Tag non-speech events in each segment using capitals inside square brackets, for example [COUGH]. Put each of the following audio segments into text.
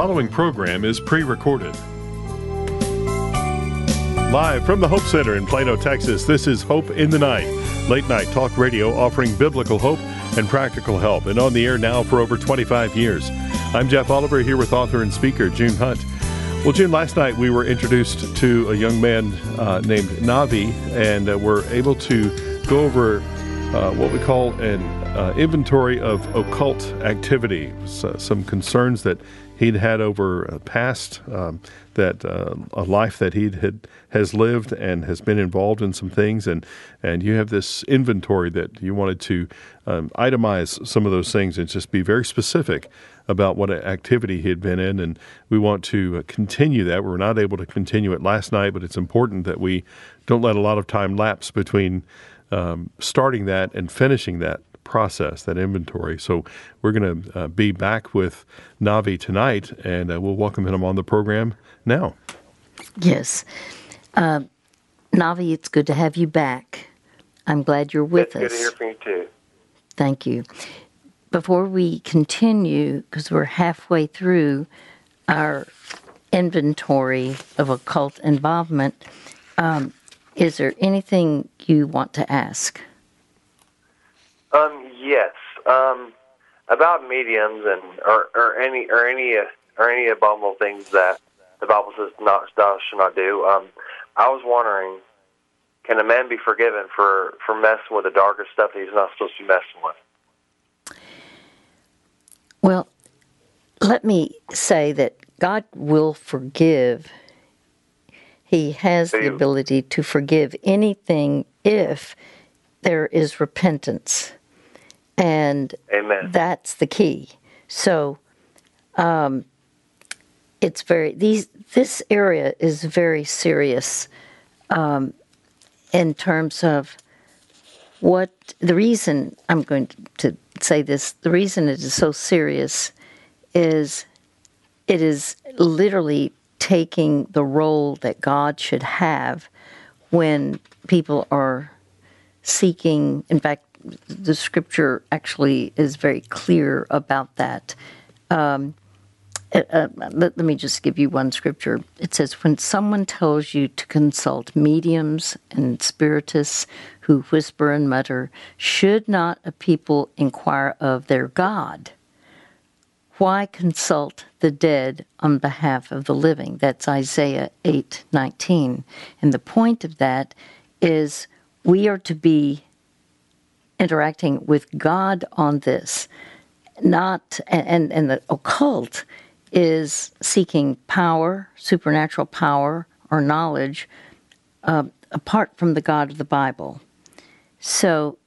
following program is pre recorded. Live from the Hope Center in Plano, Texas, this is Hope in the Night, late night talk radio offering biblical hope and practical help, and on the air now for over 25 years. I'm Jeff Oliver here with author and speaker June Hunt. Well, June, last night we were introduced to a young man uh, named Navi, and uh, we're able to go over uh, what we call an uh, inventory of occult activity, so, some concerns that he'd had over a past, um, that uh, a life that he had has lived and has been involved in some things, and and you have this inventory that you wanted to um, itemize some of those things and just be very specific about what activity he had been in, and we want to continue that. We were not able to continue it last night, but it's important that we don't let a lot of time lapse between um, starting that and finishing that process, that inventory. So we're going to uh, be back with Navi tonight, and uh, we'll welcome him on the program now. Yes. Uh, Navi, it's good to have you back. I'm glad you're with it's us. Good to hear from you, too. Thank you. Before we continue, because we're halfway through our inventory of occult involvement, um, is there anything you want to ask? Um, yes. Um, about mediums and or, or any or any or any abominable things that the Bible says not thou should not do. Um, I was wondering, can a man be forgiven for for messing with the darker stuff that he's not supposed to be messing with? Well, let me say that God will forgive. He has the ability to forgive anything if there is repentance. And Amen. that's the key. So um, it's very these this area is very serious um, in terms of what the reason I'm going to say this. The reason it is so serious is it is literally taking the role that God should have when people are seeking. In fact, the scripture actually is very clear about that. Um, uh, uh, let, let, me just give you one scripture. It says, When someone tells you to consult mediums and spiritists who whisper and mutter, should not a people inquire of their God? Why consult the dead on behalf of the living? That's Isaiah 8 19. And the point of that is we are to be interacting with God on this, not and and the occult is seeking power, supernatural power or knowledge, uh, apart from the God of the Bible. So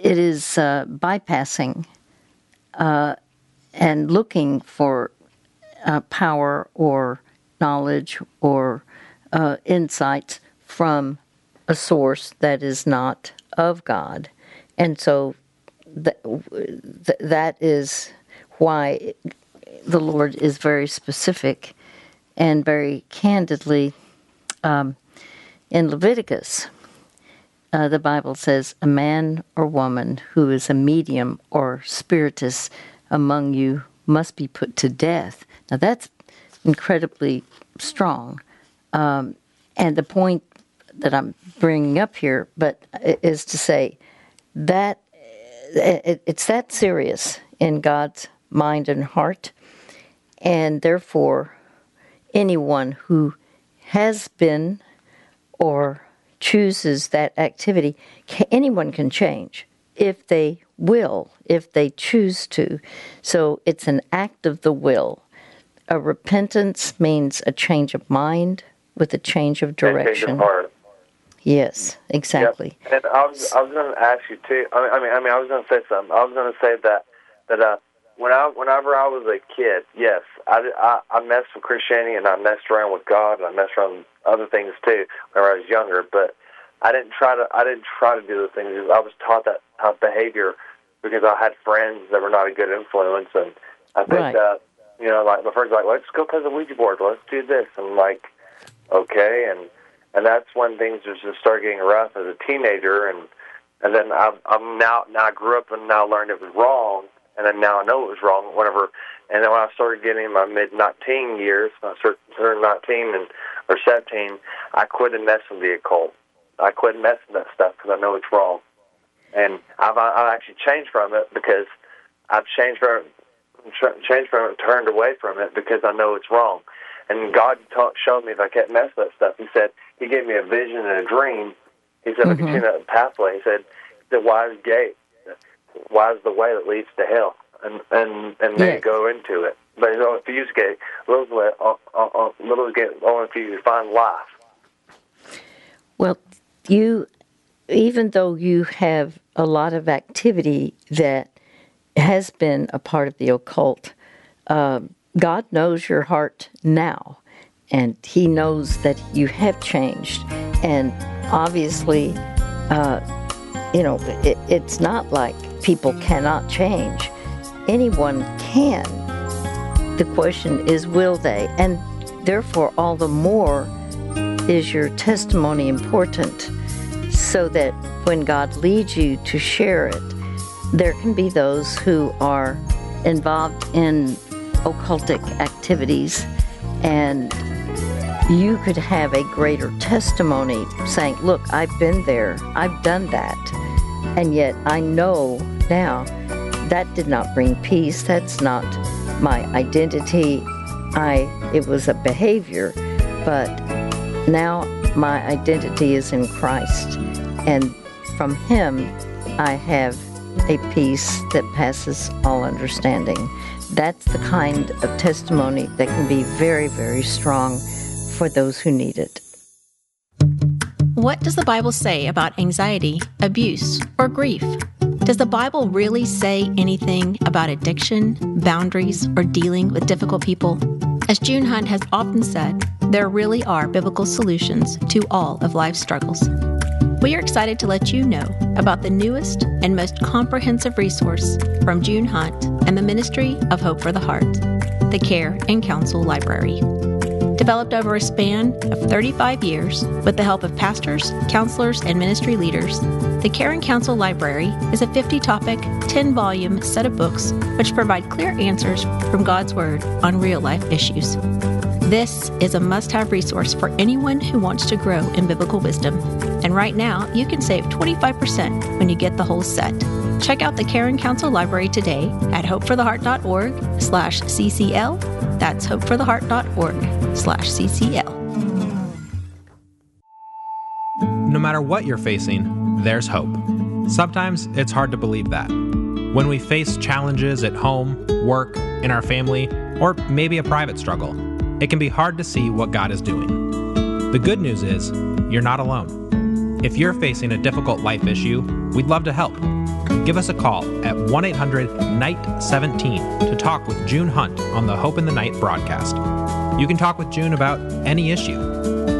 it is uh, bypassing uh, and looking for uh, power or knowledge or uh, insights from a source that is not of God. And so th- th- that is why the Lord is very specific and very candidly um, in Leviticus. Uh, the Bible says, A man or woman who is a medium or spiritist among you must be put to death. Now that's incredibly strong. Um, and the point that I'm bringing up here, but is to say that it's that serious in God's mind and heart, and therefore anyone who has been or chooses that activity, anyone can change if they will, if they choose to. So it's an act of the will. A repentance means a change of mind with a change of direction. Change of. Yes, exactly. Yep. And I was I was going to ask you too. I mean, I mean, I was going to say something. I was going to say that that uh, when I whenever I was a kid, yes, I, I I messed with Christianity and I messed around with God and I messed around with other things too whenever I was younger. But I didn't try to I didn't try to do the things. I was taught that type of behavior because I had friends that were not a good influence, and I think right. that you know, like my friends, were like, let's go play the Ouija board, let's do this, and I'm like, okay, and and that's when things just start getting rough as a teenager, and and then I'm, I'm now now I grew up and now learned it was wrong, and then now I know it was wrong. Whenever and then when I started getting in my mid nineteen years, I started turning nineteen and or seventeen, I quit messing with the occult. I quit messing with that stuff because I know it's wrong, and I've I actually changed from it because I've changed from changed from it, turned away from it because I know it's wrong. And God taught, showed me if I kept messing with that stuff. He said He gave me a vision and a dream. He said, mm-hmm. "Look at you, pathway." He said, "The wise gate, wise the way that leads to hell." and and and then go into it. But you know, if you get little uh, uh, uh, little get only if you find life. Well, you even though you have a lot of activity that has been a part of the occult, uh, God knows your heart now, and He knows that you have changed, and obviously, uh, you know, it, it's not like people cannot change anyone can. The question is, will they? And therefore, all the more is your testimony important so that when God leads you to share it, there can be those who are involved in occultic activities and you could have a greater testimony saying, Look, I've been there, I've done that, and yet I know now that did not bring peace. That's not my identity. I it was a behavior, but now my identity is in Christ. And from him I have a peace that passes all understanding. That's the kind of testimony that can be very, very strong for those who need it. What does the Bible say about anxiety, abuse, or grief? Does the Bible really say anything about addiction, boundaries, or dealing with difficult people? As June Hunt has often said, there really are biblical solutions to all of life's struggles. We are excited to let you know about the newest and most comprehensive resource from June Hunt and the Ministry of Hope for the Heart, the Care and Counsel Library developed over a span of 35 years with the help of pastors, counselors, and ministry leaders. The Care and Counsel Library is a 50 topic, 10 volume set of books which provide clear answers from God's Word on real life issues. This is a must have resource for anyone who wants to grow in biblical wisdom. And right now, you can save 25% when you get the whole set. Check out the Care and Counsel Library today at hopefortheheart.org slash CCL. That's hopefortheheart.org slash CCL. No matter what you're facing, there's hope. Sometimes it's hard to believe that. When we face challenges at home, work, in our family, or maybe a private struggle, it can be hard to see what God is doing. The good news is, you're not alone. If you're facing a difficult life issue, we'd love to help give us a call at 1 800 Night 17 to talk with June Hunt on the Hope in the Night broadcast. You can talk with June about any issue,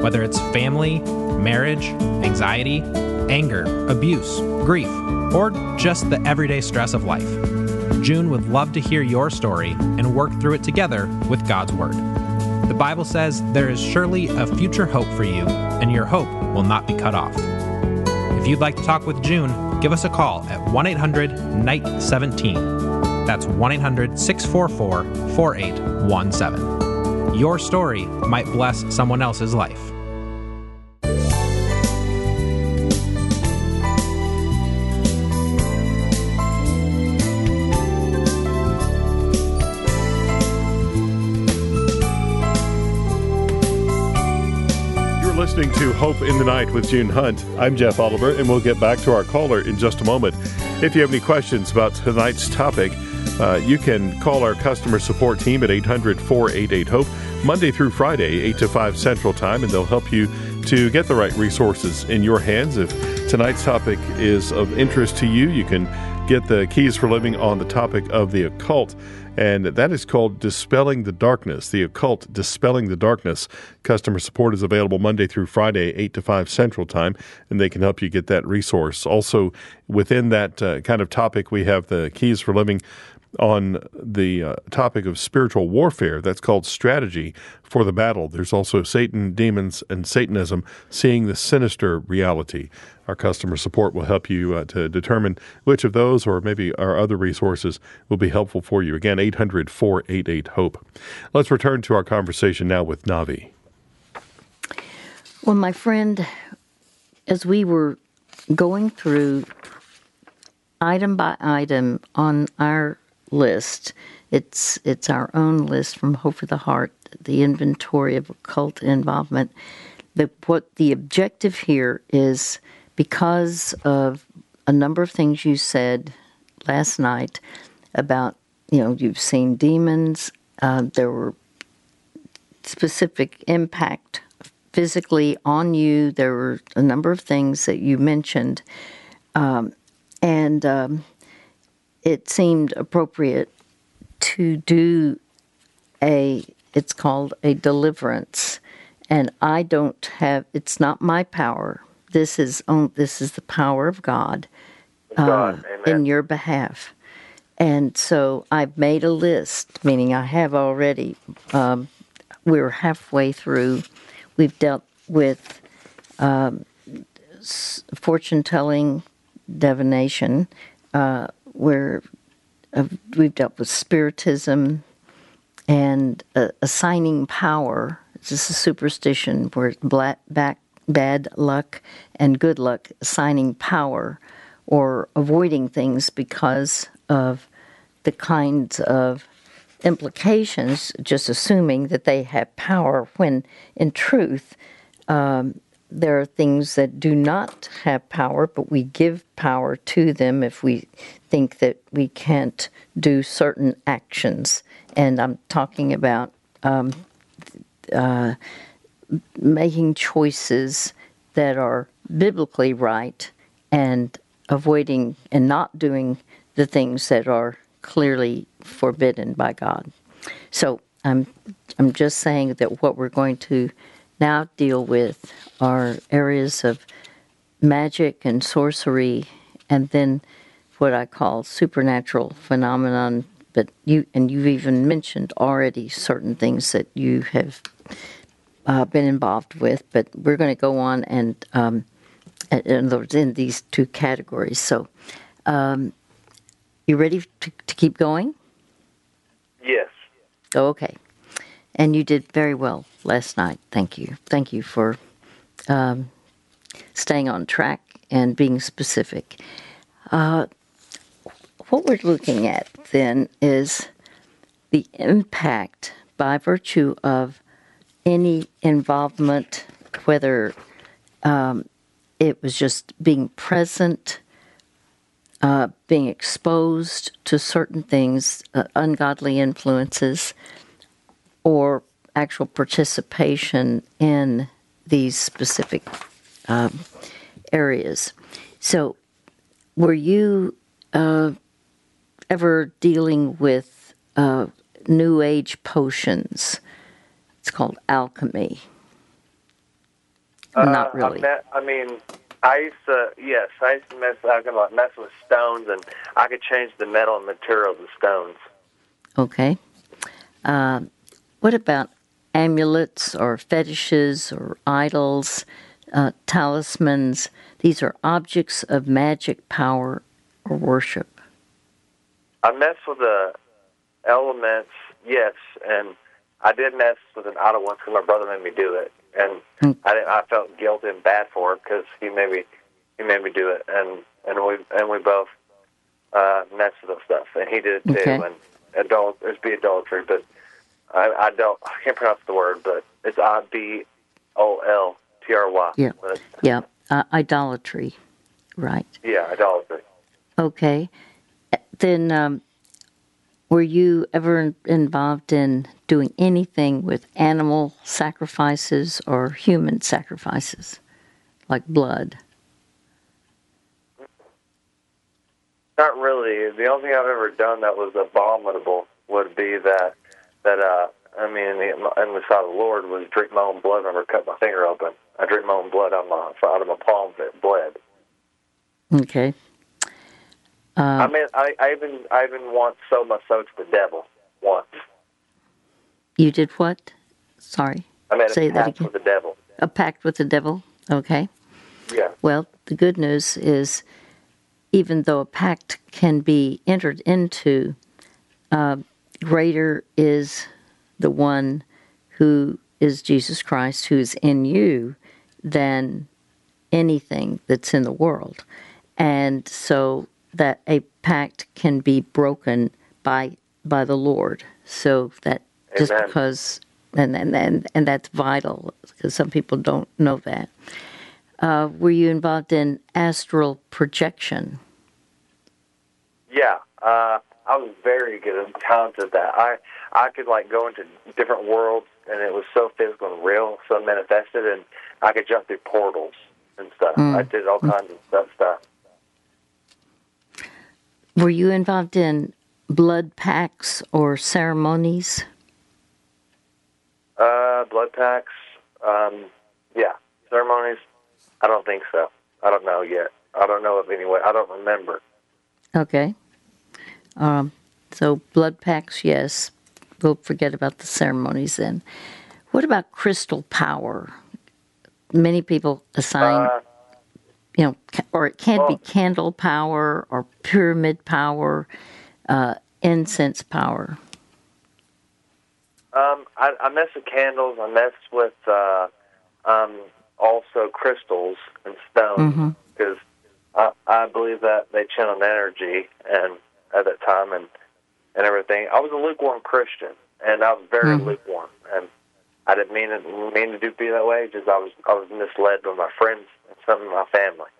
whether it's family, marriage, anxiety, anger, abuse, grief, or just the everyday stress of life. June would love to hear your story and work through it together with God's Word. The Bible says there is surely a future hope for you, and your hope will not be cut off. If you'd like to talk with June, give us a call at 1 800 Night 17. That's 1 800 644 4817. Your story might bless someone else's life. Listening to Hope in the Night with June Hunt. I'm Jeff Oliver, and we'll get back to our caller in just a moment. If you have any questions about tonight's topic, uh, you can call our customer support team at 800 488 HOPE Monday through Friday, 8 to 5 Central Time, and they'll help you to get the right resources in your hands. If tonight's topic is of interest to you, you can get the keys for living on the topic of the occult and that is called Dispelling the Darkness, the occult Dispelling the Darkness. Customer support is available Monday through Friday, 8 to 5 Central Time, and they can help you get that resource. Also, within that uh, kind of topic, we have the Keys for Living on the uh, topic of spiritual warfare. That's called Strategy for the Battle. There's also Satan, Demons, and Satanism, Seeing the Sinister Reality. Our customer support will help you uh, to determine which of those or maybe our other resources will be helpful for you. Again, 800 488 HOPE. Let's return to our conversation now with Navi. Well, my friend, as we were going through item by item on our list, it's it's our own list from Hope for the Heart, the inventory of occult involvement. The, what the objective here is because of a number of things you said last night about, you know, you've seen demons, uh, there were specific impact physically on you. There were a number of things that you mentioned. Um, and um, it seemed appropriate to do a, it's called a deliverance. And I don't have, it's not my power this is on, this is the power of God, uh, in your behalf. And so I've made a list, meaning I have already. Um, we're halfway through. We've dealt with um, fortune telling, divination. Uh, where uh, we've dealt with spiritism and uh, assigning power. This is a superstition where black, back bad luck and good luck assigning power or avoiding things because of the kinds of implications, just assuming that they have power, when in truth, um, there are things that do not have power, but we give power to them if we think that we can't do certain actions. And I'm talking about um, uh, making choices that are biblically right and avoiding and not doing the things that are clearly forbidden by God. So I'm I'm just saying that what we're going to now deal with are areas of magic and sorcery and then what I call supernatural phenomenon but you and you've even mentioned already certain things that you have uh, been involved with, but we're going to go on and um, in, in these two categories. So, um, you ready to, to, keep going? Yes. okay. And you did very well last night. Thank you. Thank you for um, staying on track and being specific. Uh, what we're looking at then is the impact by virtue of any involvement, whether um, it was just being present, uh, being exposed to certain things, uh, ungodly influences, or actual participation in these specific um, areas. So, were you uh, ever dealing with uh, New Age potions? It's called alchemy. Uh, Not really. I, met, I mean, I used to, yes, I used to mess, I could like mess with stones, and I could change the metal and material of the stones. Okay. Uh, what about amulets or fetishes or idols, uh, talismans? These are objects of magic power or worship. I mess with the elements, yes, and I did mess with an idol once because my brother made me do it, and mm. I I felt guilty and bad for it because he made me he made me do it, and and we and we both uh, messed with stuff, and he did it too, and adult it's be adultery, but I I don't I can't pronounce the word, but it's I B O L T R Y. Yeah, yeah, uh, idolatry, right? Yeah, idolatry. Okay, then um, were you ever involved in doing anything with animal sacrifices or human sacrifices, like blood? Not really. The only thing I've ever done that was abominable would be that that uh, I mean, in the sight of the Lord was drink my own blood. I never cut my finger open. I drink my own blood out of my out of my palm. It bled. Okay. I mean, I, I even I even once sold my soul to the devil once. You did what? Sorry. I made Say a that pact again. with the devil. A pact with the devil. Okay. Yeah. Well, the good news is, even though a pact can be entered into, uh, greater is the one who is Jesus Christ, who's in you, than anything that's in the world. And so that a pact can be broken by by the Lord. So that just Amen. because and and and, and that's vital because some people don't know that. Uh, were you involved in astral projection? Yeah, uh, I was very good and talented at that. I I could like go into different worlds, and it was so physical and real, so manifested, and I could jump through portals and stuff. I did all kinds of stuff. stuff. Were you involved in blood pacts or ceremonies? Uh, blood pacts. Um, yeah, ceremonies. I don't think so. I don't know yet. I don't know of any way. I don't remember. Okay. Um, so blood pacts, yes. We'll forget about the ceremonies then. What about crystal power? Many people assign, Uh, you know, or it can't be candle power or pyramid power, uh, incense power. Um, I, I mess with candles. I mess with uh, um, also crystals and stones because I, I believe that they channel energy and at that time and and everything. I was a lukewarm Christian and I was very lukewarm and I didn't mean it mean to do be that way. Just I was I was misled by my friends and some of my family.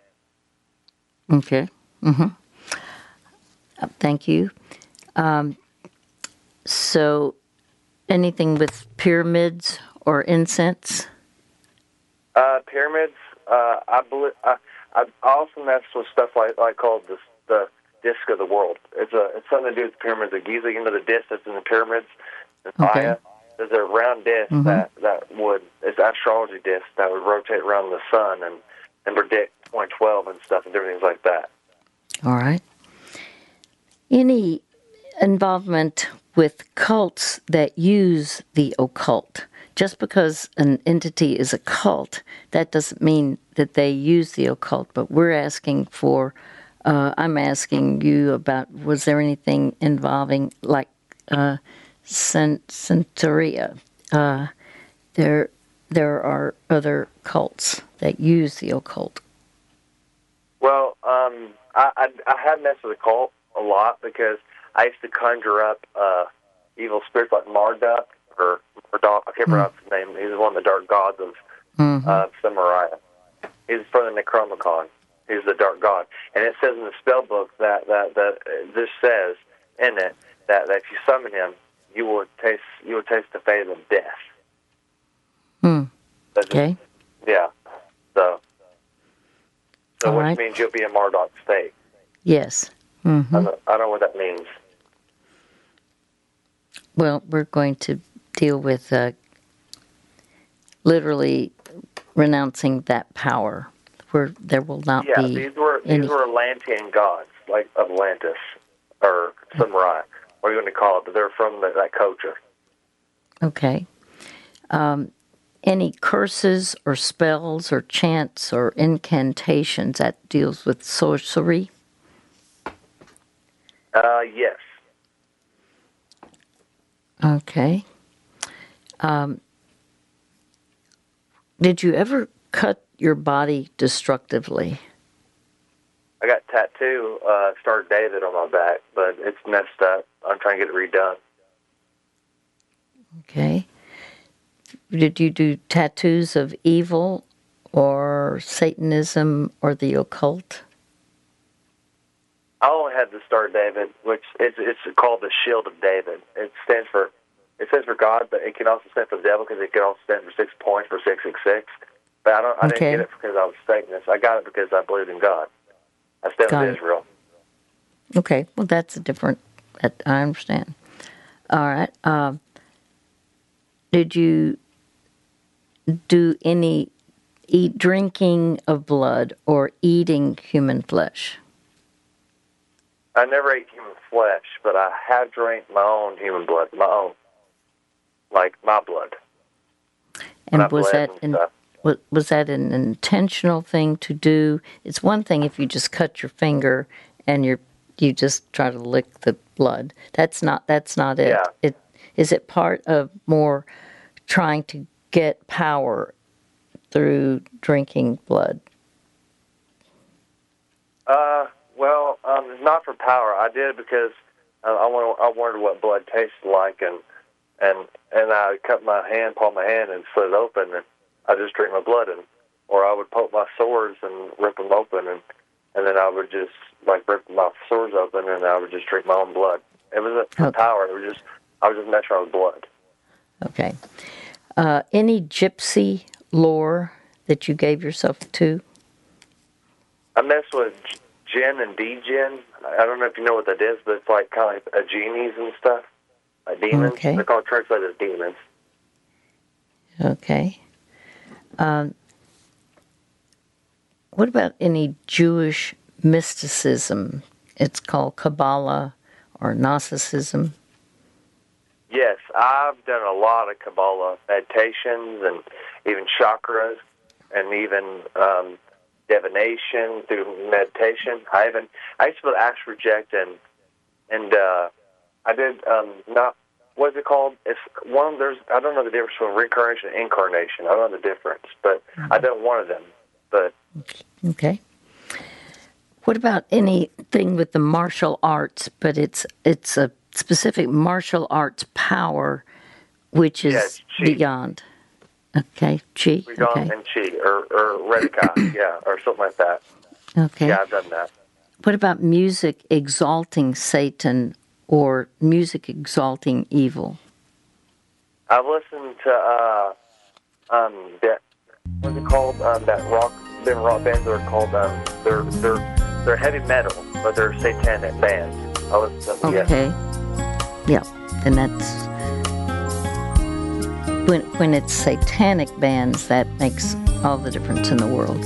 Okay. Mm-hmm. Uh, thank you. Um, so, anything with pyramids or incense? Uh, pyramids. Uh, I believe. I, I also mess with stuff like like called the the disc of the world. It's a it's something to do with the pyramids of Giza. You know the disc that's in the pyramids, Okay. Maya. There's a round disk that that would it's astrology disc that would rotate around the sun and and predict 2012 and stuff and different things like that. All right. Any involvement with cults that use the occult? Just because an entity is a cult, that doesn't mean that they use the occult. But we're asking for, uh, I'm asking you about was there anything involving like uh, Santeria? Uh, there, there are other cults that use the occult. Well, um, I, I I have messed with the cult a lot because I used to conjure up uh, evil spirits like Marduk or Marduk. I can't pronounce his name. He's one of the dark gods of uh, Samaria. He's from the Necromicon. He's the dark god, and it says in the spell book that that that uh, this says in it that, that if you summon him, you will taste you will taste the fate of death. Hmm. Okay. yeah. So. So, All which right. means you'll be in Marduk's state. Yes. hmm I, don't, I don't know what that means. Well, we're going to deal with uh, literally renouncing that power, where there will not Yeah, be these were these were Atlantean gods, like Atlantis or Samurai. What are you going to call it? But they're from the, that culture. Okay. Um, any curses or spells or chants or incantations that deals with sorcery? Uh, yes. Okay. Um, did you ever cut your body destructively? I got tattoo, uh, Star David on my back, but it's messed up. I'm trying to get it redone. Okay. Did you do tattoos of evil or Satanism or the occult? I only had the Star David, which it's it's called the Shield of David. It stands for it stands for God, but it can also stand for the devil because it can also stand for six points for six six six. But I don't. I Okay. didn't get it because I was Satanist. I got it because I believed in God. I stand Got with it. Israel. Okay, well, that's a different. I understand. All right. Um, did you do any eat drinking of blood or eating human flesh? I never ate human flesh, but I have drank my own human blood, my own, like my blood. And I was that and in, was, was that an intentional thing to do? It's one thing if you just cut your finger and you're you just try to lick the blood. That's not that's not it. Yeah. It is it part of more trying to get power through drinking blood. Uh, well, um, not for power. I did it because uh, I wanted, I wondered what blood tasted like, and and and I cut my hand, palm my hand, and slit it open, and I just drink my blood, and or I would poke my swords and rip them open, and and then I would just like rip my sores open, and I would just drink my own blood. It was a Okay. power. It was just I was just messing around with blood. Okay. Uh, any gypsy lore that you gave yourself to? I mess with g- gin and degen. I don't know if you know what that is, but it's like kind of like a genies and stuff, like demons. Okay. They're called translated as demons. Okay. Um, what about any Jewish mysticism? It's called Kabbalah or Gnosticism. Yes, I've done a lot of Kabbalah meditations and even chakras and even um, divination through meditation. I even I used to able to ask reject and and uh, I did um, not what's it called? It's one there's I don't know the difference between reincarnation and incarnation. I don't know the difference, but I done one of them. But Okay. What about anything with the martial arts? But it's it's a specific martial arts power, which is beyond. Okay, chi. Rigon Okay, and Chi or or Redika, [COUGHS] yeah, or something like that. okay. Yeah, I've done that. What about music exalting Satan or music exalting evil? I've listened to uh, um, that what's it called? Um, that rock, them rock bands are called um, they're they're they're heavy metal, but they're satanic bands. Listen to them. Yeah. Okay. Yeah, and that's when when it's satanic bands that makes all the difference in the world.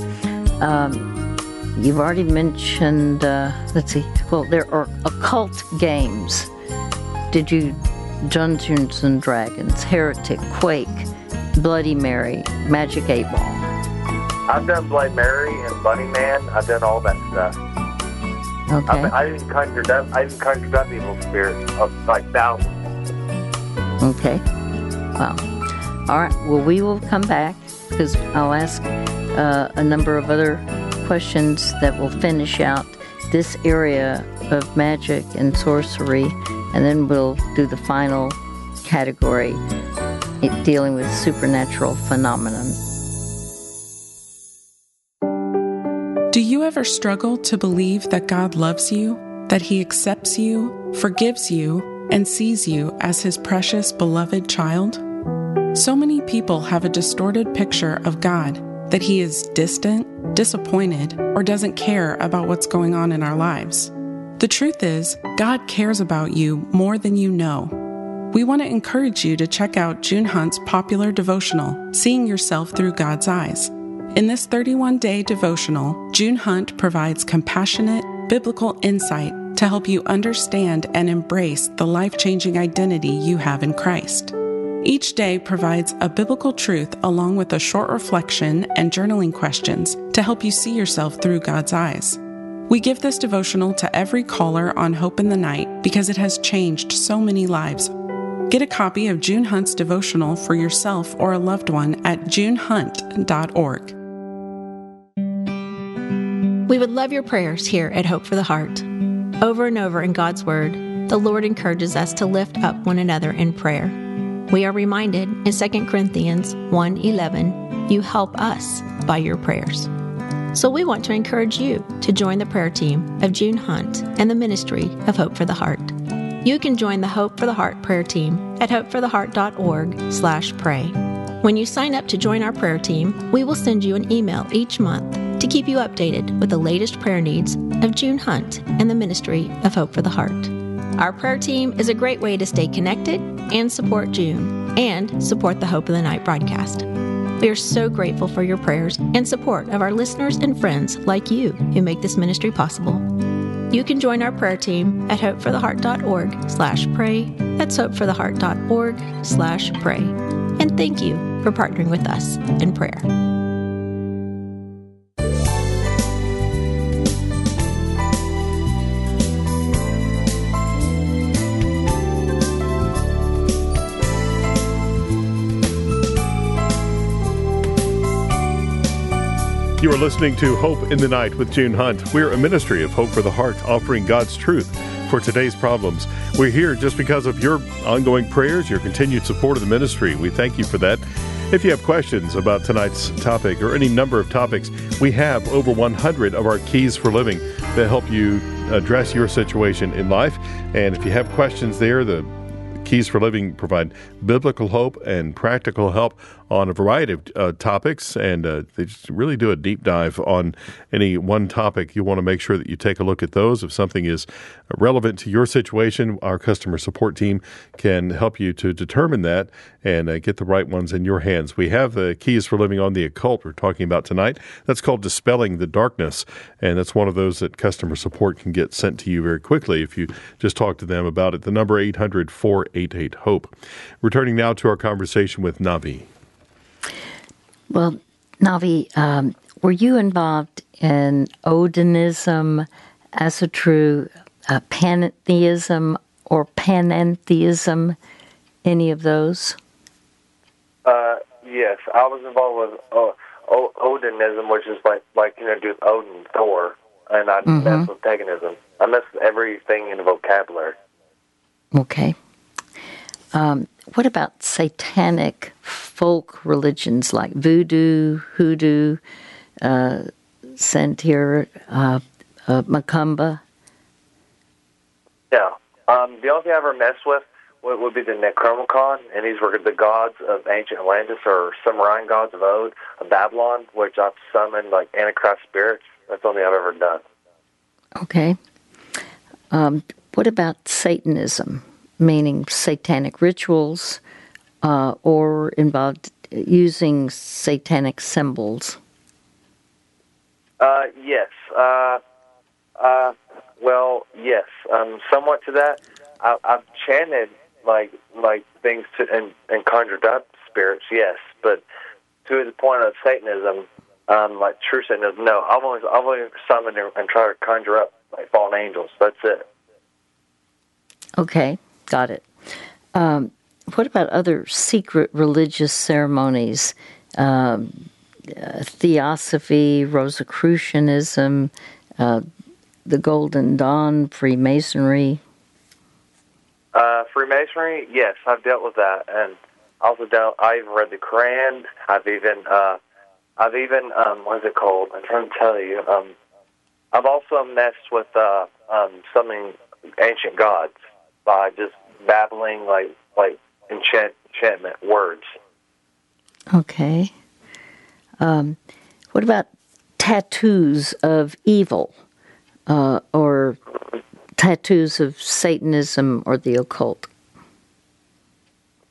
Um, you've already mentioned. Uh, let's see. Well, there are occult games. Did you Dungeons and Dragons, Heretic, Quake, Bloody Mary, Magic Eight Ball? I've done Bloody Mary and Bunny Man. I've done all that stuff. Okay. I, I even conjured up. I even conjured up evil spirits of like thousands. Okay. Wow. All right. Well, we will come back because I'll ask uh, a number of other questions that will finish out this area of magic and sorcery, and then we'll do the final category dealing with supernatural phenomenon. Do you ever struggle to believe that God loves you, that He accepts you, forgives you, and sees you as His precious, beloved child? So many people have a distorted picture of God that He is distant, disappointed, or doesn't care about what's going on in our lives. The truth is, God cares about you more than you know. We want to encourage you to check out June Hunt's popular devotional, Seeing Yourself Through God's Eyes. In this 31 day devotional, June Hunt provides compassionate, biblical insight to help you understand and embrace the life changing identity you have in Christ. Each day provides a biblical truth along with a short reflection and journaling questions to help you see yourself through God's eyes. We give this devotional to every caller on Hope in the Night because it has changed so many lives. Get a copy of June Hunt's devotional for yourself or a loved one at junehunt.org. We would love your prayers here at Hope for the Heart. Over and over in God's Word, the Lord encourages us to lift up one another in prayer. We are reminded in 2 Corinthians 1:11, you help us by your prayers. So we want to encourage you to join the prayer team of June Hunt and the ministry of Hope for the Heart. You can join the Hope for the Heart prayer team at hopefortheheart.org/pray. When you sign up to join our prayer team, we will send you an email each month to keep you updated with the latest prayer needs of June Hunt and the ministry of Hope for the Heart. Our prayer team is a great way to stay connected and support June and support the Hope of the Night broadcast. We are so grateful for your prayers and support of our listeners and friends like you who make this ministry possible. You can join our prayer team at hopefortheheart.org slash pray. That's hopefortheheart.org slash pray. And thank you for partnering with us in prayer. You are listening to Hope in the Night with June Hunt. We're a ministry of Hope for the Heart, offering God's truth for today's problems. We're here just because of your ongoing prayers, your continued support of the ministry. We thank you for that. If you have questions about tonight's topic or any number of topics, we have over 100 of our keys for living that help you address your situation in life. And if you have questions there, the Keys for Living provide biblical hope and practical help on a variety of uh, topics, and uh, they really do a deep dive on any one topic. You want to make sure that you take a look at those. If something is relevant to your situation, our customer support team can help you to determine that and uh, get the right ones in your hands. We have the Keys for Living on the Occult we're talking about tonight. That's called Dispelling the Darkness, and that's one of those that customer support can get sent to you very quickly if you just talk to them about it. The number 800 488 HOPE. Returning now to our conversation with Navi. Well, Navi, um, were you involved in Odinism, Asatru, uh, pantheism, or panentheism? Any of those? Uh, yes, I was involved with uh, o- Odinism, which is like like you know, do Odin, Thor, and I Mhm. mess with paganism. I mess with everything in the vocabulary. Okay. Um, what about satanic folk religions like voodoo, hoodoo, uh, Santir, uh, uh, Macumba? Yeah. Um, the only thing I ever messed with would, would be the Necromicon, and these were the gods of ancient Atlantis or Sumerian gods of Ode, of Babylon, which I've summoned like Antichrist spirits. That's the only thing I've ever done. Okay. Um, what about Satanism, meaning satanic rituals uh, or involved using satanic symbols? Uh, yes. Uh, uh, well, yes. Um, somewhat to that. I, I've chanted like like things to and, and conjured up spirits. Yes, but to the point of Satanism, um, like true Satanism, no. I've only I've only summoned and, and tried to conjure up like fallen angels. That's it. Okay, got it. Um, what about other secret religious ceremonies? Um, uh, Theosophy, Rosicrucianism, uh, the Golden Dawn, Freemasonry. Uh, Freemasonry, yes, I've dealt with that, and also dealt. I even read the Quran. I've even, uh, I've even, um, what is it called? I'm trying to tell you. Um, I've also messed with uh, um, summoning ancient gods by just babbling like like enchant, enchantment words. Okay. Um, what about tattoos of evil uh, or tattoos of Satanism or the occult?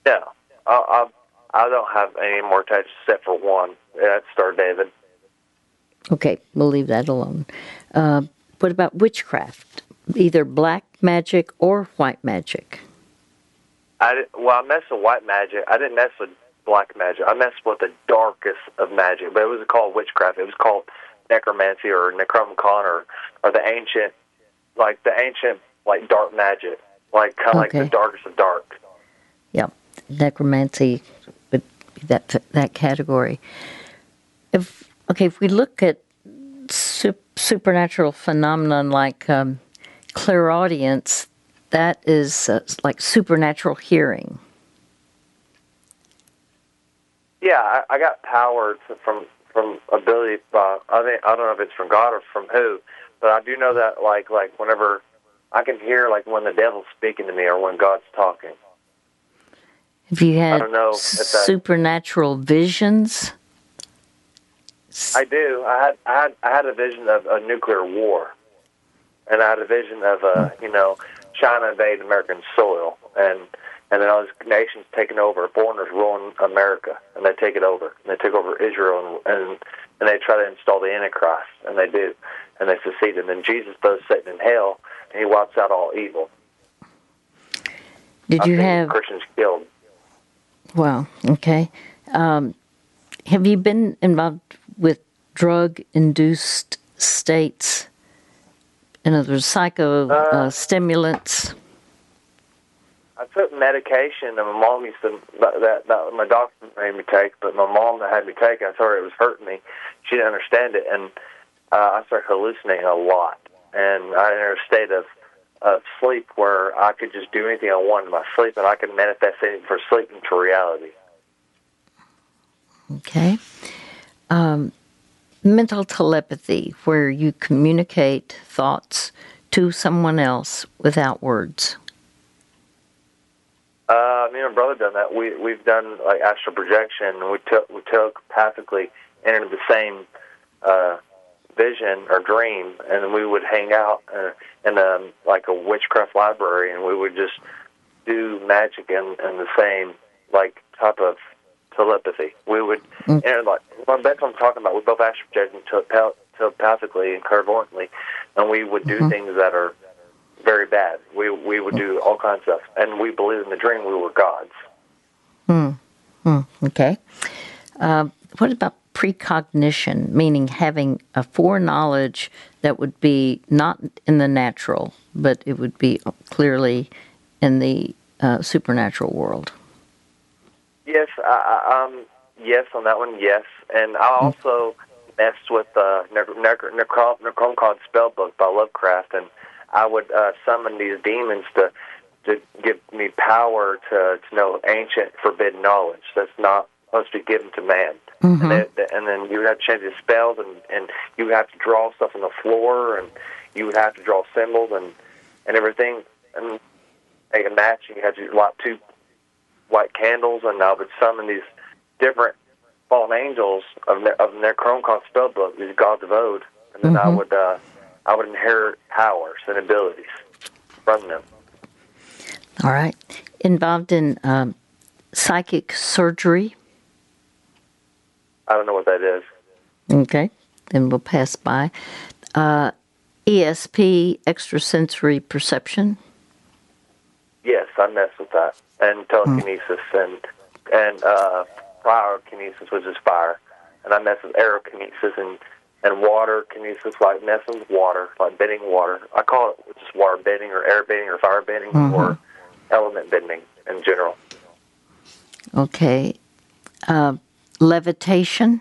Yeah, I, I, I don't have any more tattoos except for one. That's Star David. Okay, we'll leave that alone. Uh, what about witchcraft? Either black magic or white magic? I well, I messed with white magic. I didn't mess with black magic. I messed with the darkest of magic, but it was called witchcraft. It was called necromancy or necronomicon or or the ancient, like the ancient like dark magic, like kind of like the darkest of dark. Yep, necromancy would be that that category. If okay, if we look at sup- supernatural phenomenon like um, clairaudience, that is uh, like supernatural hearing. Yeah, I, I got power to, from from ability. Uh, I think I don't know if it's from God or from who, but I do know that like like whenever I can hear like when the devil's speaking to me or when God's talking. Have you had I don't know if that- supernatural visions? I do. I had I had I had a vision of a nuclear war, and I had a vision of uh you know China invading American soil, and and then all these nations taking over, foreigners ruling America, and they take it over, and they take over Israel, and and, and they try to install the Antichrist, and they do, and they succeed, and then Jesus throws Satan in hell, and he wipes out all evil. Did you have? Christians killed? Well, okay. Um, have you been involved with drug-induced states? In other words, psycho uh, stimulants. I took medication, and my mom used to that, that, that my doctor made me take, but my mom that had me take it, I told her it was hurting me. She didn't understand it, and uh, I started hallucinating a lot, and I entered a state of of sleep where I could just do anything I wanted in my sleep, and I could manifest anything for sleep into reality. Okay. Um, mental telepathy, where you communicate thoughts to someone else without words. Uh, me and my brother done that. We we've done like astral projection, we took we telepathically entered the same uh, vision or dream, and we would hang out uh, in a like a witchcraft library, and we would just do magic in, in the same like type of telepathy. We would Mm. enter like well, that's what I'm talking about. We both astral projected tele- telepathically and clairvoyantly, and we would do things that are very bad. We we would do all kinds of stuff, and we believed in the dream we were gods. Hmm. Okay. Uh, what about precognition, meaning having a foreknowledge that would be not in the natural, but it would be clearly in the uh, supernatural world? Yes, I, um, yes on that one. Yes, and I also messed with uh, Necro- Necro- Necro- Necronomicon Spellbook by Lovecraft, and I would uh, summon these demons to to give me power to to know ancient forbidden knowledge that's not supposed to be given to man. And, then, and then you would have to change the spells, and and you would have to draw stuff on the floor, and you would have to draw symbols and and everything, and make a match. And you had to light two white candles, and I would summon these different fallen angels of Ne- of Necronomicon spellbook, these gods of Ode, and then I would uh, I would inherit powers and abilities from them. All right. Involved in um, psychic surgery. I don't know what that is. Okay. Then we'll pass by. Uh, ESP, extrasensory perception. Yes, I mess with that, and telekinesis and and uh, pyrokinesis, which is fire, and I mess with aerokinesis and and water kinesis, like messing with water, like bending water. I call it just water bending or air bending or fire bending or element bending in general. Okay. Uh, levitation.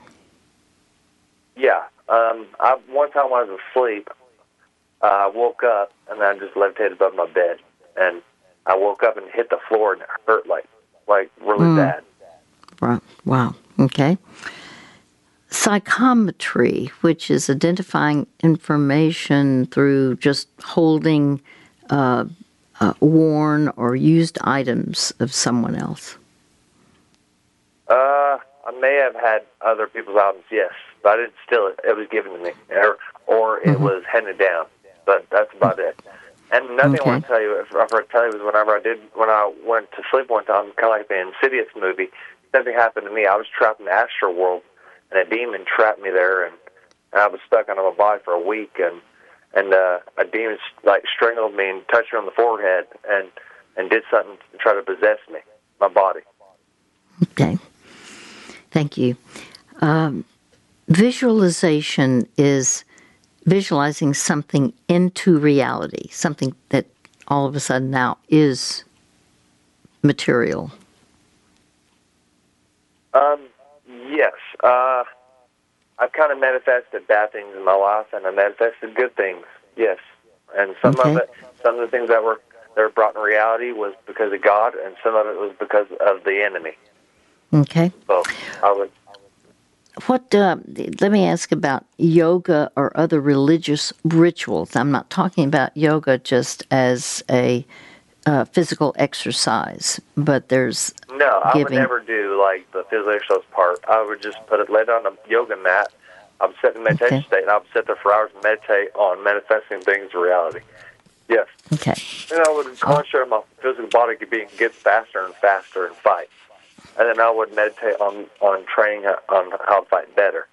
Yeah. Um, I one time when I was asleep, uh, I woke up and I just levitated above my bed, and I woke up and hit the floor and it hurt like like really bad. Wow. wow. Okay. Psychometry, which is identifying information through just holding uh, uh, worn or used items of someone else. Uh, I may have had other people's albums, yes, but I didn't steal it. It was given to me, or or it was handed down. But that's about it. And another thing I want to tell you, if I forgot to tell you, was whenever I did, when I went to sleep one time, kind of like the Insidious movie, something happened to me. I was trapped in the astral world, and a demon trapped me there, and, and I was stuck under my body for a week, and and uh, a demon like strangled me and touched me on the forehead, and and did something to try to possess me, my body. Okay. Thank you. Um, visualization is visualizing something into reality, something that all of a sudden now is material. Um, yes. Uh, I've kind of manifested bad things in my life, and I manifested good things. Yes, and some Okay. of it, some of the things that were that were brought in reality was because of God, and some of it was because of the enemy. Okay. So I would. What, uh, let me ask about yoga or other religious rituals. I'm not talking about yoga just as a uh, physical exercise, but there's No, I would never do like the physical exercise part. I would just put it lay down on a yoga mat. i'm sit in a meditation Okay. state, and I would sit there for hours and meditate on manifesting things to reality. Yes. Okay. And I would concentrate on my physical body being get faster and faster and fight. And then I would meditate on on training on how to fight better.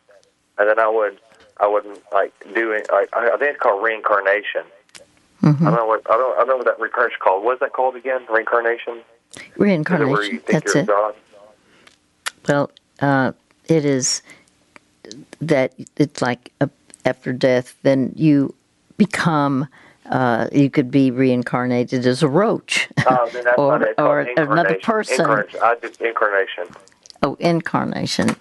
And then I would I wouldn't like doing like I think it's called reincarnation. Mm-hmm. I don't know what I don't I don't know what that reincarnation called. What is that called again? Reincarnation. Reincarnation. It That's it. God? Well, uh, it is that it's like after death, then you become uh, you could be reincarnated as a roach oh, [LAUGHS] or, or another person. Incarnation. I did incarnation. Oh, incarnation.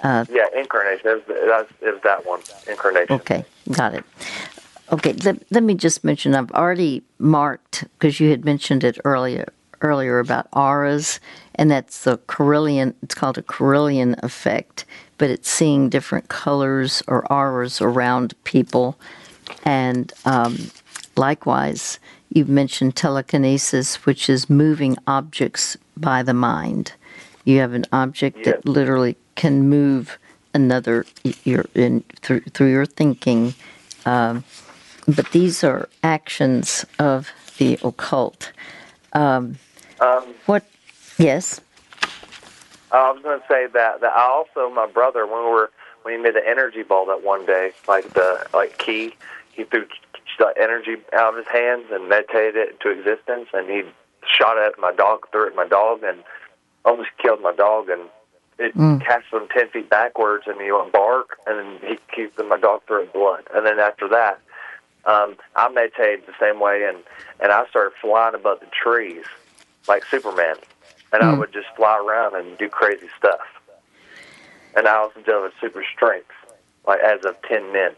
Uh, yeah, incarnation. Was, it that one. Incarnation. Okay, got it. Okay, let, let me just mention I've already marked because you had mentioned it earlier earlier about auras, and that's the Kirlian. It's called a Kirlian effect, but it's seeing different colors or auras around people, and um, Likewise, you've mentioned telekinesis, which is moving objects by the mind. You have an object yes. that literally can move another your, in, through, through your thinking. Um, but these are actions of the occult. Um, um, what? Yes. I was going to say that that I also my brother when we were when he made the energy ball that one day like the like key he threw the energy out of his hands and meditated it into existence. And he shot at my dog, threw it at my dog, and almost killed my dog. And it mm. cast him ten feet backwards, and he went bark, and then he kept my dog threw blood. And then after that, um, I meditated the same way, and and I started flying above the trees like Superman, and mm. I would just fly around and do crazy stuff. And I also developed super strength, like as of ten men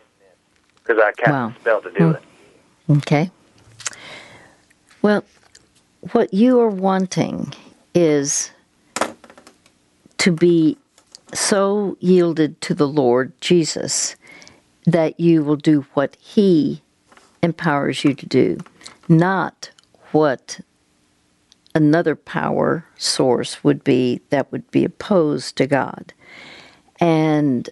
because I cast wow. a spell to do hmm. it. Okay. Well, what you are wanting is to be so yielded to the Lord Jesus that you will do what He empowers you to do, not what another power source would be that would be opposed to God. And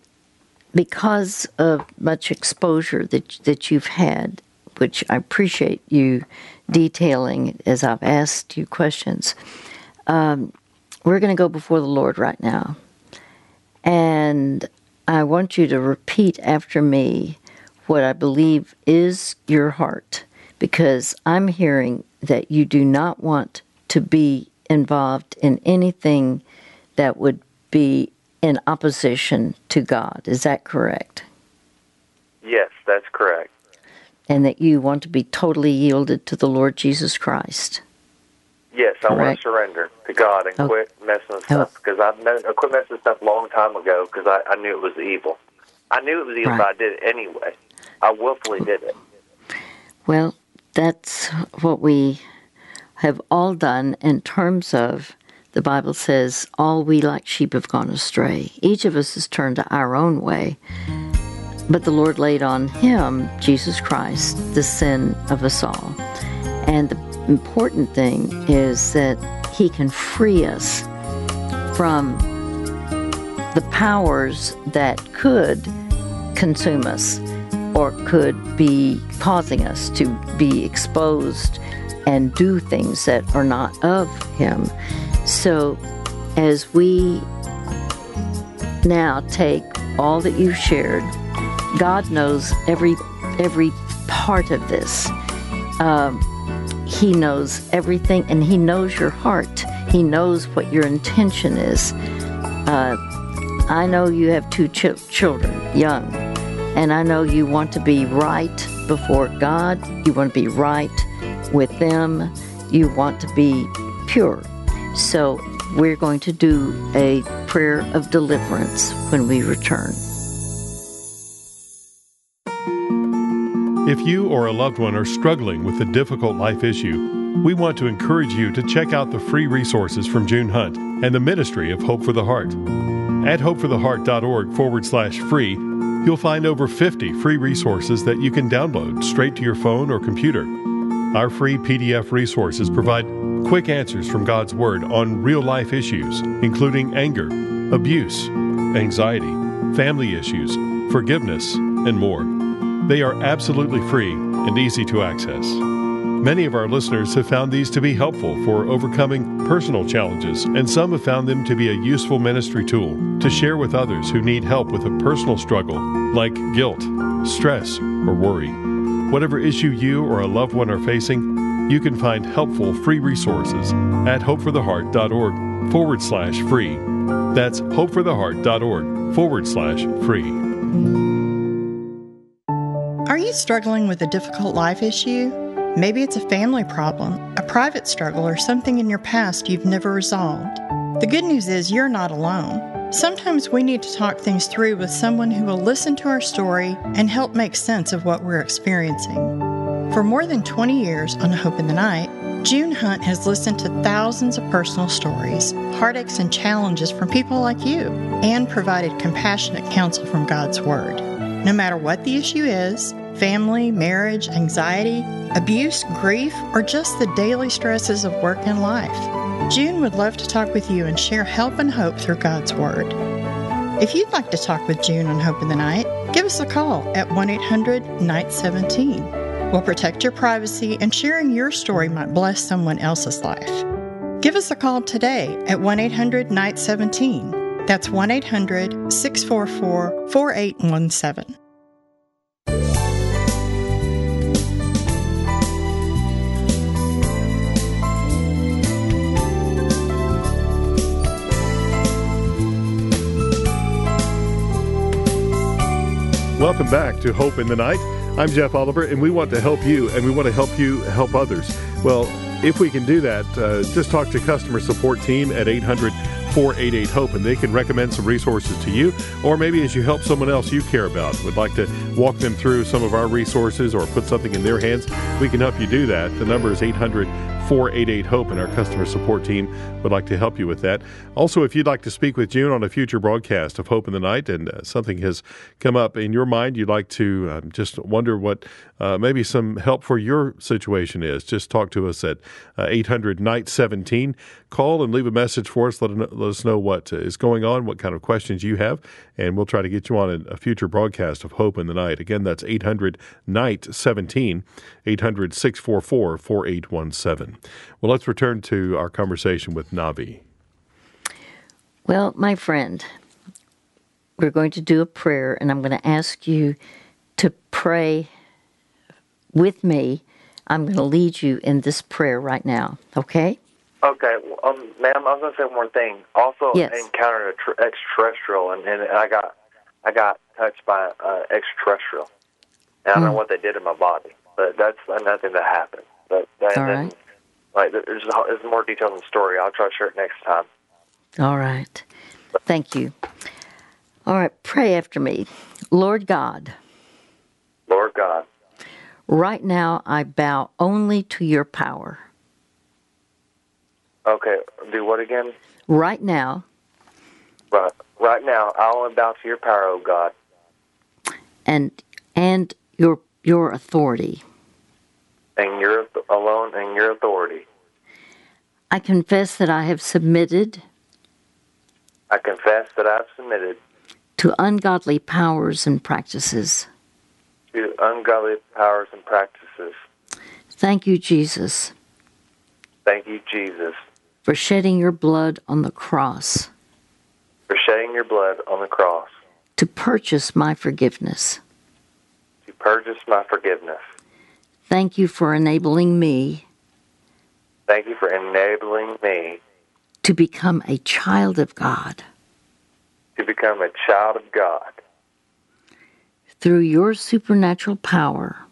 because of much exposure that that you've had, which I appreciate you detailing as I've asked you questions. Um, we're going to go before the Lord right now, and I want you to repeat after me what I believe is your heart, because I'm hearing that you do not want to be involved in anything that would be in opposition to God. Is that correct? Yes, that's correct. And that you want to be totally yielded to the Lord Jesus Christ. Yes, correct? I want to surrender to God and oh. quit messing with oh. stuff because I, I quit messing with stuff a long time ago because I, I knew it was evil. I knew it was evil, right. but I did it anyway. I willfully did it. Well, that's what we have all done in terms of the Bible says, All we like sheep have gone astray. Each of us has turned to our own way. But the Lord laid on him, Jesus Christ, the sin of us all. And the important thing is that he can free us from the powers that could consume us or could be causing us to be exposed and do things that are not of him. So, as we now take all that you've shared, God knows every every part of this. Um, he knows everything, and He knows your heart. He knows what your intention is. Uh, I know you have two ch- children, young, and I know you want to be right before God. You want to be right with them. You want to be pure. So we're going to do a prayer of deliverance when we return. If you or a loved one are struggling with a difficult life issue, we want to encourage you to check out the free resources from June Hunt and the Ministry of Hope for the Heart. At hopefortheheart.org forward slash free, you'll find over 50 free resources that you can download straight to your phone or computer. Our free PDF resources provide quick answers from God's Word on real life issues, including anger, abuse, anxiety, family issues, forgiveness, and more. They are absolutely free and easy to access. Many of our listeners have found these to be helpful for overcoming personal challenges, and some have found them to be a useful ministry tool to share with others who need help with a personal struggle like guilt, stress, or worry. Whatever issue you or a loved one are facing, you can find helpful free resources at hopefortheheart.org forward slash free. That's hopefortheheart.org forward slash free. Are you struggling with a difficult life issue? Maybe it's a family problem, a private struggle, or something in your past you've never resolved. The good news is you're not alone. Sometimes we need to talk things through with someone who will listen to our story and help make sense of what we're experiencing. For more than 20 years on Hope in the Night, June Hunt has listened to thousands of personal stories, heartaches, and challenges from people like you, and provided compassionate counsel from God's Word. No matter what the issue is family, marriage, anxiety, abuse, grief, or just the daily stresses of work and life June would love to talk with you and share help and hope through God's Word. If you'd like to talk with June on Hope in the Night, give us a call at 1 800 917 will protect your privacy and sharing your story might bless someone else's life. Give us a call today at 1 800 Night 17. That's 1 800 644 4817. Welcome back to Hope in the Night. I'm Jeff Oliver, and we want to help you, and we want to help you help others. Well, if we can do that, uh, just talk to customer support team at 800 488 HOPE, and they can recommend some resources to you, or maybe as you help someone else you care about, would like to walk them through some of our resources or put something in their hands, we can help you do that. The number is 800 488 HOPE, and our customer support team would like to help you with that. Also, if you'd like to speak with June on a future broadcast of Hope in the Night and uh, something has come up in your mind, you'd like to um, just wonder what uh, maybe some help for your situation is, just talk to us at uh, 800 Night 17. Call and leave a message for us. Let, let us know what is going on, what kind of questions you have, and we'll try to get you on a, future broadcast of Hope in the Night. Again, that's 800 Night 17, 800 644 4817. Well, let's return to our conversation with Navi. Well, my friend, we're going to do a prayer, and I'm going to ask you to pray with me. I'm going to lead you in this prayer right now, okay? Okay, um, ma'am, I was going to say one more thing. Also, yes. encountered an tr- extraterrestrial, and, and I got I got touched by uh, extraterrestrial. And I don't mm. know what they did in my body, but that's nothing that happened. But that, All right. Like there's, there's more details in the story. I'll try to share it next time. All right. Thank you. All right, pray after me. Lord God. Lord God. Right now I bow only to your power. Okay, do what again? Right now. Right, right now I only bow to your power, O oh God. And and your your authority and your alone and your authority. I confess that I have submitted. I confess that I've submitted to ungodly powers and practices. To ungodly powers and practices. Thank you, Jesus. Thank you, Jesus. For shedding your blood on the cross. For shedding your blood on the cross. To purchase my forgiveness. To purchase my forgiveness. Thank you for enabling me. Thank you for enabling me to become a child of God. To become a child of God. Through your supernatural power.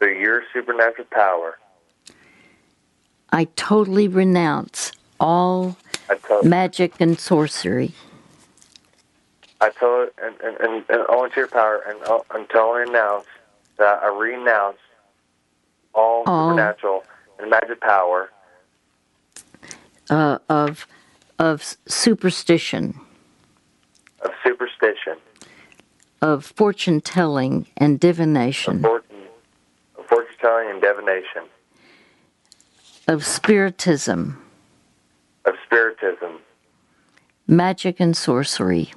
Through your supernatural power. I totally renounce all magic and sorcery. I totally, and, and, and, and only to your power and I renounce that I renounce all oh. supernatural and magic power. Uh, of of superstition, of superstition, of fortune telling and divination, of fortune, of fortune telling and divination, of spiritism, of spiritism, magic and sorcery,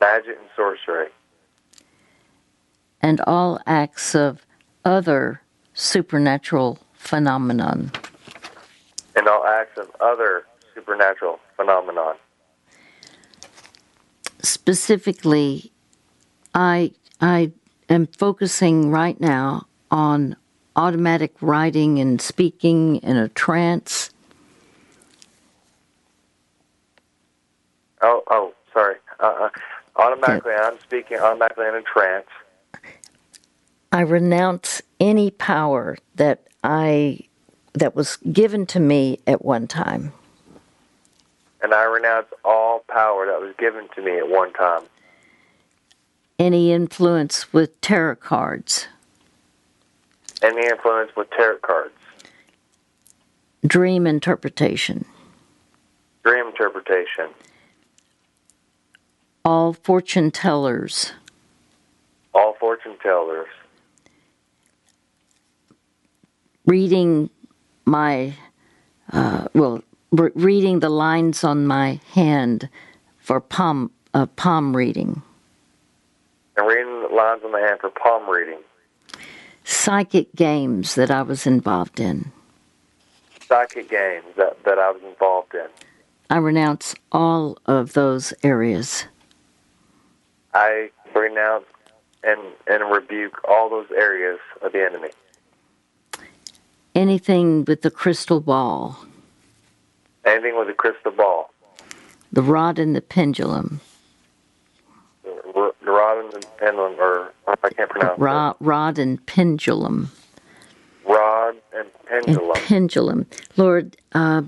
magic and sorcery, and all acts of other supernatural phenomenon. And all acts of other supernatural phenomenon. Specifically, I I am focusing right now on automatic writing and speaking in a trance. Oh, oh, sorry. Uh, automatically, I'm speaking automatically in a trance. I renounce any power that I that was given to me at one time. And I renounce all power that was given to me at one time. Any influence with tarot cards, Any influence with tarot cards, dream interpretation, dream interpretation, all fortune tellers, all fortune tellers, reading my uh, well re- reading the lines on my hand for palm uh, palm reading and reading the lines on the hand for palm reading, psychic games that i was involved in psychic games that, that I was involved in. i renounce all of those areas I renounce and, and rebuke all those areas of the enemy. Anything with the crystal ball Anything with a crystal ball, the rod and the pendulum the the rod and the pendulum, or I can't pronounce it. rod, rod and pendulum Rod and and pendulum. pendulum. Lord, uh,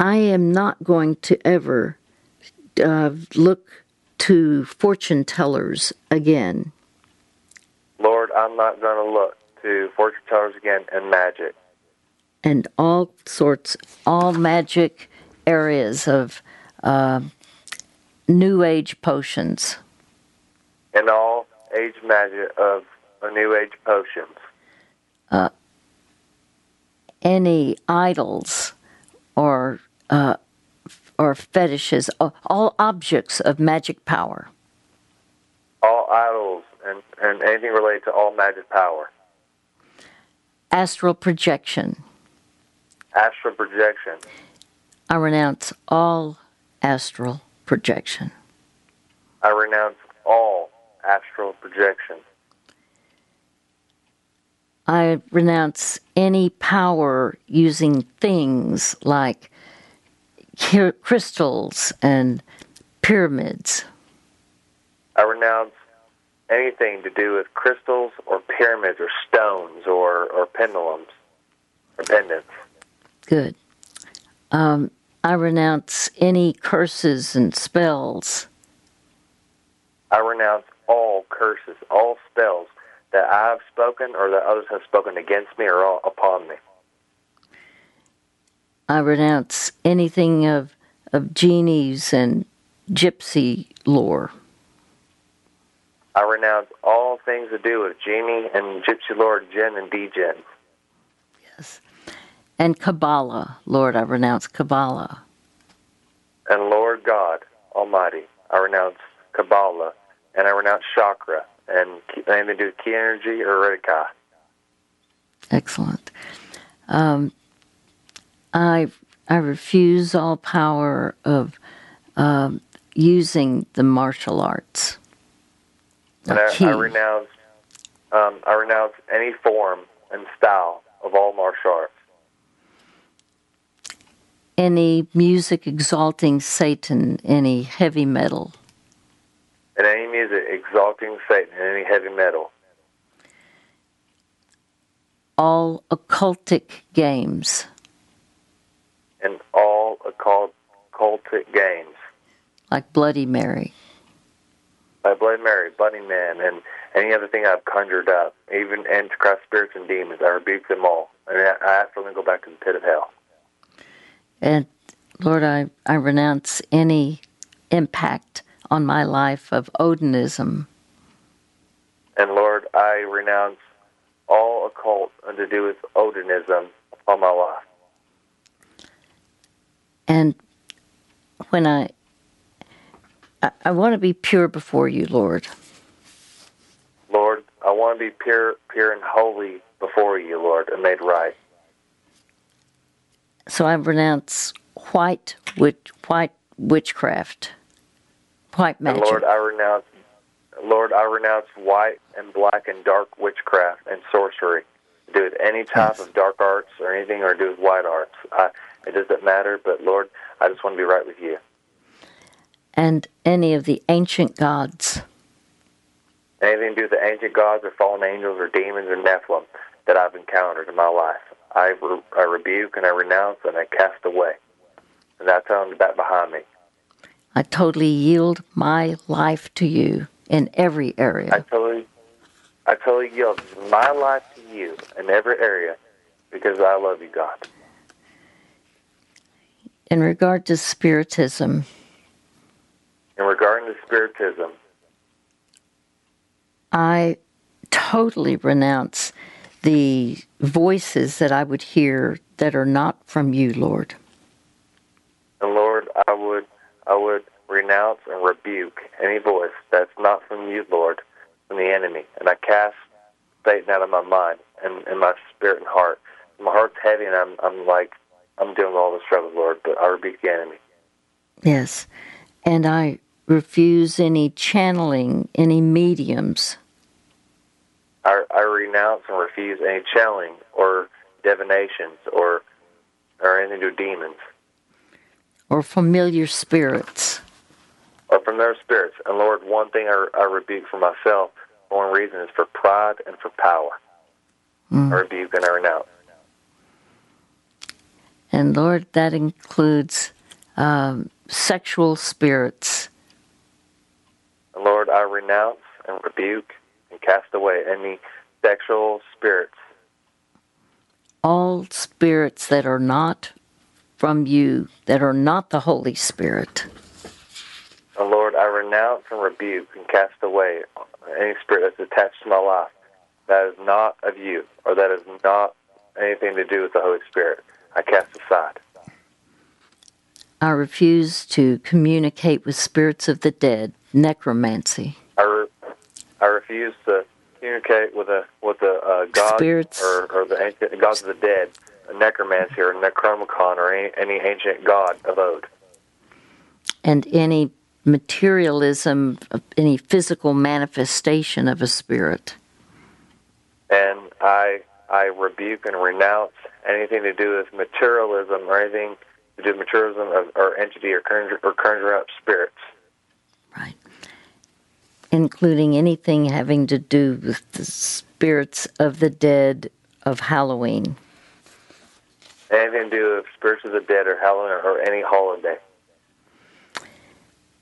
I am not going to ever uh, look to fortune tellers again. Lord, I'm not going to look to fortune tellers again and magic and all sorts, all magic areas of uh, New Age potions. and all age magic of a new age potions. any idols or uh, or fetishes, uh, all objects of magic power. all idols and, and anything related to all magic power. Astral projection. Astral projection. I renounce all astral projection. I renounce all astral projection. I renounce any power using things like crystals and pyramids. I renounce anything to do with crystals or pyramids or stones or, or pendulums or pendants. Good. Um, I renounce any curses and spells. I renounce all curses, all spells that I have spoken or that others have spoken against me or all upon me. I renounce anything of, of genies and gypsy lore. I renounce all things to do with genie and gypsy lord, jinn and djinn. Yes. And Kabbalah. Lord, I renounce Kabbalah. And Lord God Almighty, I renounce Kabbalah and I renounce chakra and anything to do with ki energy or Reiki. Excellent. Um, I I refuse all power of um, using the martial arts. And I, I renounce um, I renounce any form and style of all martial arts. Any music exalting Satan, any heavy metal, And any music exalting Satan and any heavy metal. all occultic games And all occult cultic games. like Bloody Mary. By Bloody Mary, Bunny Man, and any other thing I've conjured up, even Antichrist spirits and demons, I rebuke them all. And I I ask them to go back to the pit of hell. And Lord, I, I renounce any impact on my life of Odinism, And Lord, I renounce all occult and to do with Odinism on my life. and when I I, I want to be pure before you, Lord. Lord, I want to be pure, pure and holy before you, Lord, and made right. So I renounce white witch, white witchcraft, white magic. And Lord, I renounce, Lord, I renounce white and black and dark witchcraft and sorcery. Do it any type Yes. of dark arts or anything, or do with white arts. I, it doesn't matter. But Lord, I just want to be right with you. and any of the ancient gods. Anything to do with the ancient gods or fallen angels or demons or Nephilim that I've encountered in my life, I, re- I rebuke and I renounce and I cast away. And I tell them back behind me. I totally yield my life to you in every area. I totally, I totally yield my life to you in every area because I love you, God. In regard to spiritism, In regard to spiritism, I totally renounce the voices that I would hear that are not from you, Lord. and Lord, I would, I would renounce and rebuke any voice that's not from you, Lord, from the enemy, and I cast Satan out of my mind and, and my spirit and heart. My heart's heavy, and I'm, I'm like, I'm dealing with all the struggles, Lord, but I rebuke the enemy. Yes. And I refuse any channeling, any mediums. I, I renounce and refuse any channeling or divinations or or anything to demons or familiar spirits. or from their spirits. And Lord, one thing I, I rebuke for myself, one reason is for pride and for power. I rebuke and I renounce. And Lord, that includes um, sexual spirits. Lord, I renounce and rebuke cast away any sexual spirits all spirits that are not from you, that are not the Holy Spirit. And Lord, I renounce and rebuke and cast away any spirit that's attached to my life that is not of you or that is not anything to do with the Holy Spirit. I cast aside. I refuse to communicate with spirits of the dead, necromancy. I, re- I refuse to communicate with a with the uh, gods Spirits. or, or the ancient gods of the dead, a necromancy or necromicon or any, any ancient god of old. and any materialism, any physical manifestation of a spirit. And I I rebuke and renounce anything to do with materialism or anything to do with materialism of, or entity or conjure, or conjure up spirits. Including anything having to do with the spirits of the dead of Halloween. Anything to do with spirits of the dead or Halloween or, or any holiday.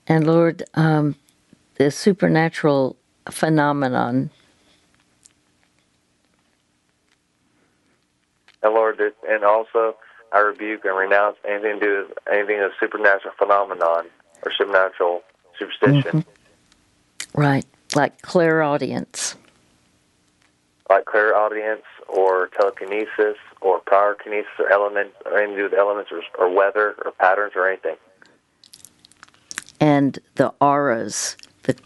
And Lord, um, the supernatural phenomenon, And Lord, this- and also I rebuke and renounce anything to do with anything of supernatural phenomenon or supernatural superstition, right, like clairaudience, like clairaudience or telekinesis or pyrokinesis or elements or anything to do with elements or, or weather or patterns or anything. and the auras, the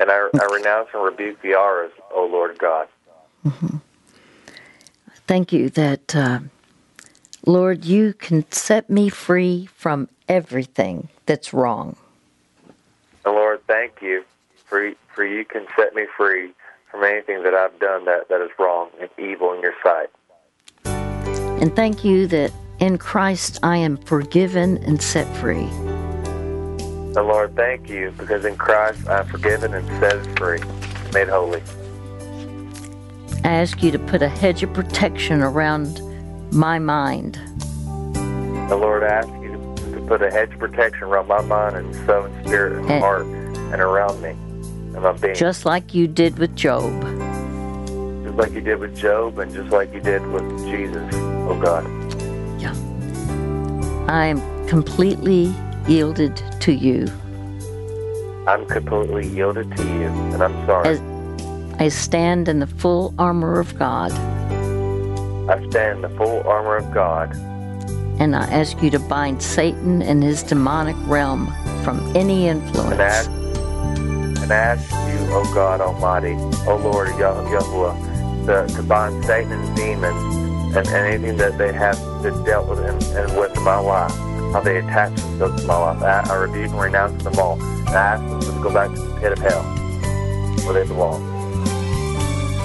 And I, I renounce and rebuke the auras, O Lord God. thank you that, uh, Lord, you can set me free from everything that's wrong. Thank you for for you can set me free from anything that I've done that, that is wrong and evil in your sight. And thank you that in Christ I am forgiven and set free. And Lord, thank you because in Christ I'm forgiven and set free, made holy. I ask you to put a hedge of protection around my mind The Lord, I ask you to, to put a hedge of protection around my mind and soul and spirit and And- heart and around me and my being. just like you did with Job. just like you did with Job and just like you did with Jesus, oh God. Yeah. I am completely yielded to you. I'm completely yielded to you and I'm sorry. As I stand in the full armor of God, I stand in the full armor of God and I ask you to bind Satan and his demonic realm from any and influence. And ask you, O God Almighty, O Lord Yahuwah, to, to bind Satan and demons and, and anything that they have been dealt with and, and with in my life, how they attach themselves to my life. I, I rebuke and renounce them all. And I ask them to go back to the pit of hell where they belong.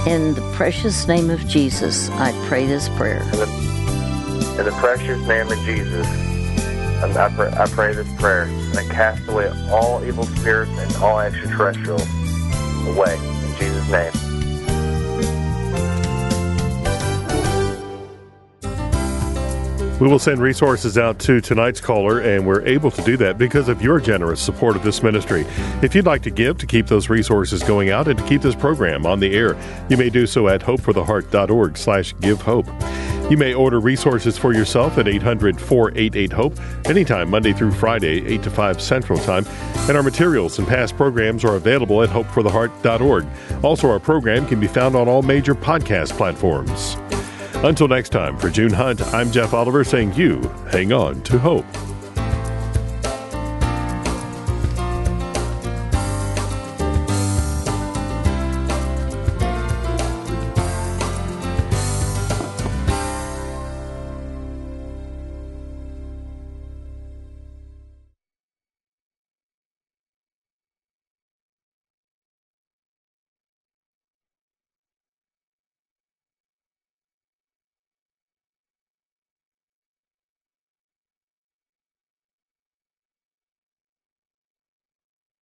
In the precious name of Jesus, I pray this prayer. In the, in the precious name of Jesus, and I, pray, I pray this prayer, and I cast away all evil spirits and all extraterrestrials away. In Jesus' name. We will send resources out to tonight's caller, and we're able to do that because of your generous support of this ministry. If you'd like to give to keep those resources going out and to keep this program on the air, you may do so at hopefortheheart.org slash give hope. You may order resources for yourself at 800 488 HOPE anytime Monday through Friday, 8 to 5 Central Time. And our materials and past programs are available at hopefortheheart.org. Also, our program can be found on all major podcast platforms. Until next time, for June Hunt, I'm Jeff Oliver saying you hang on to hope.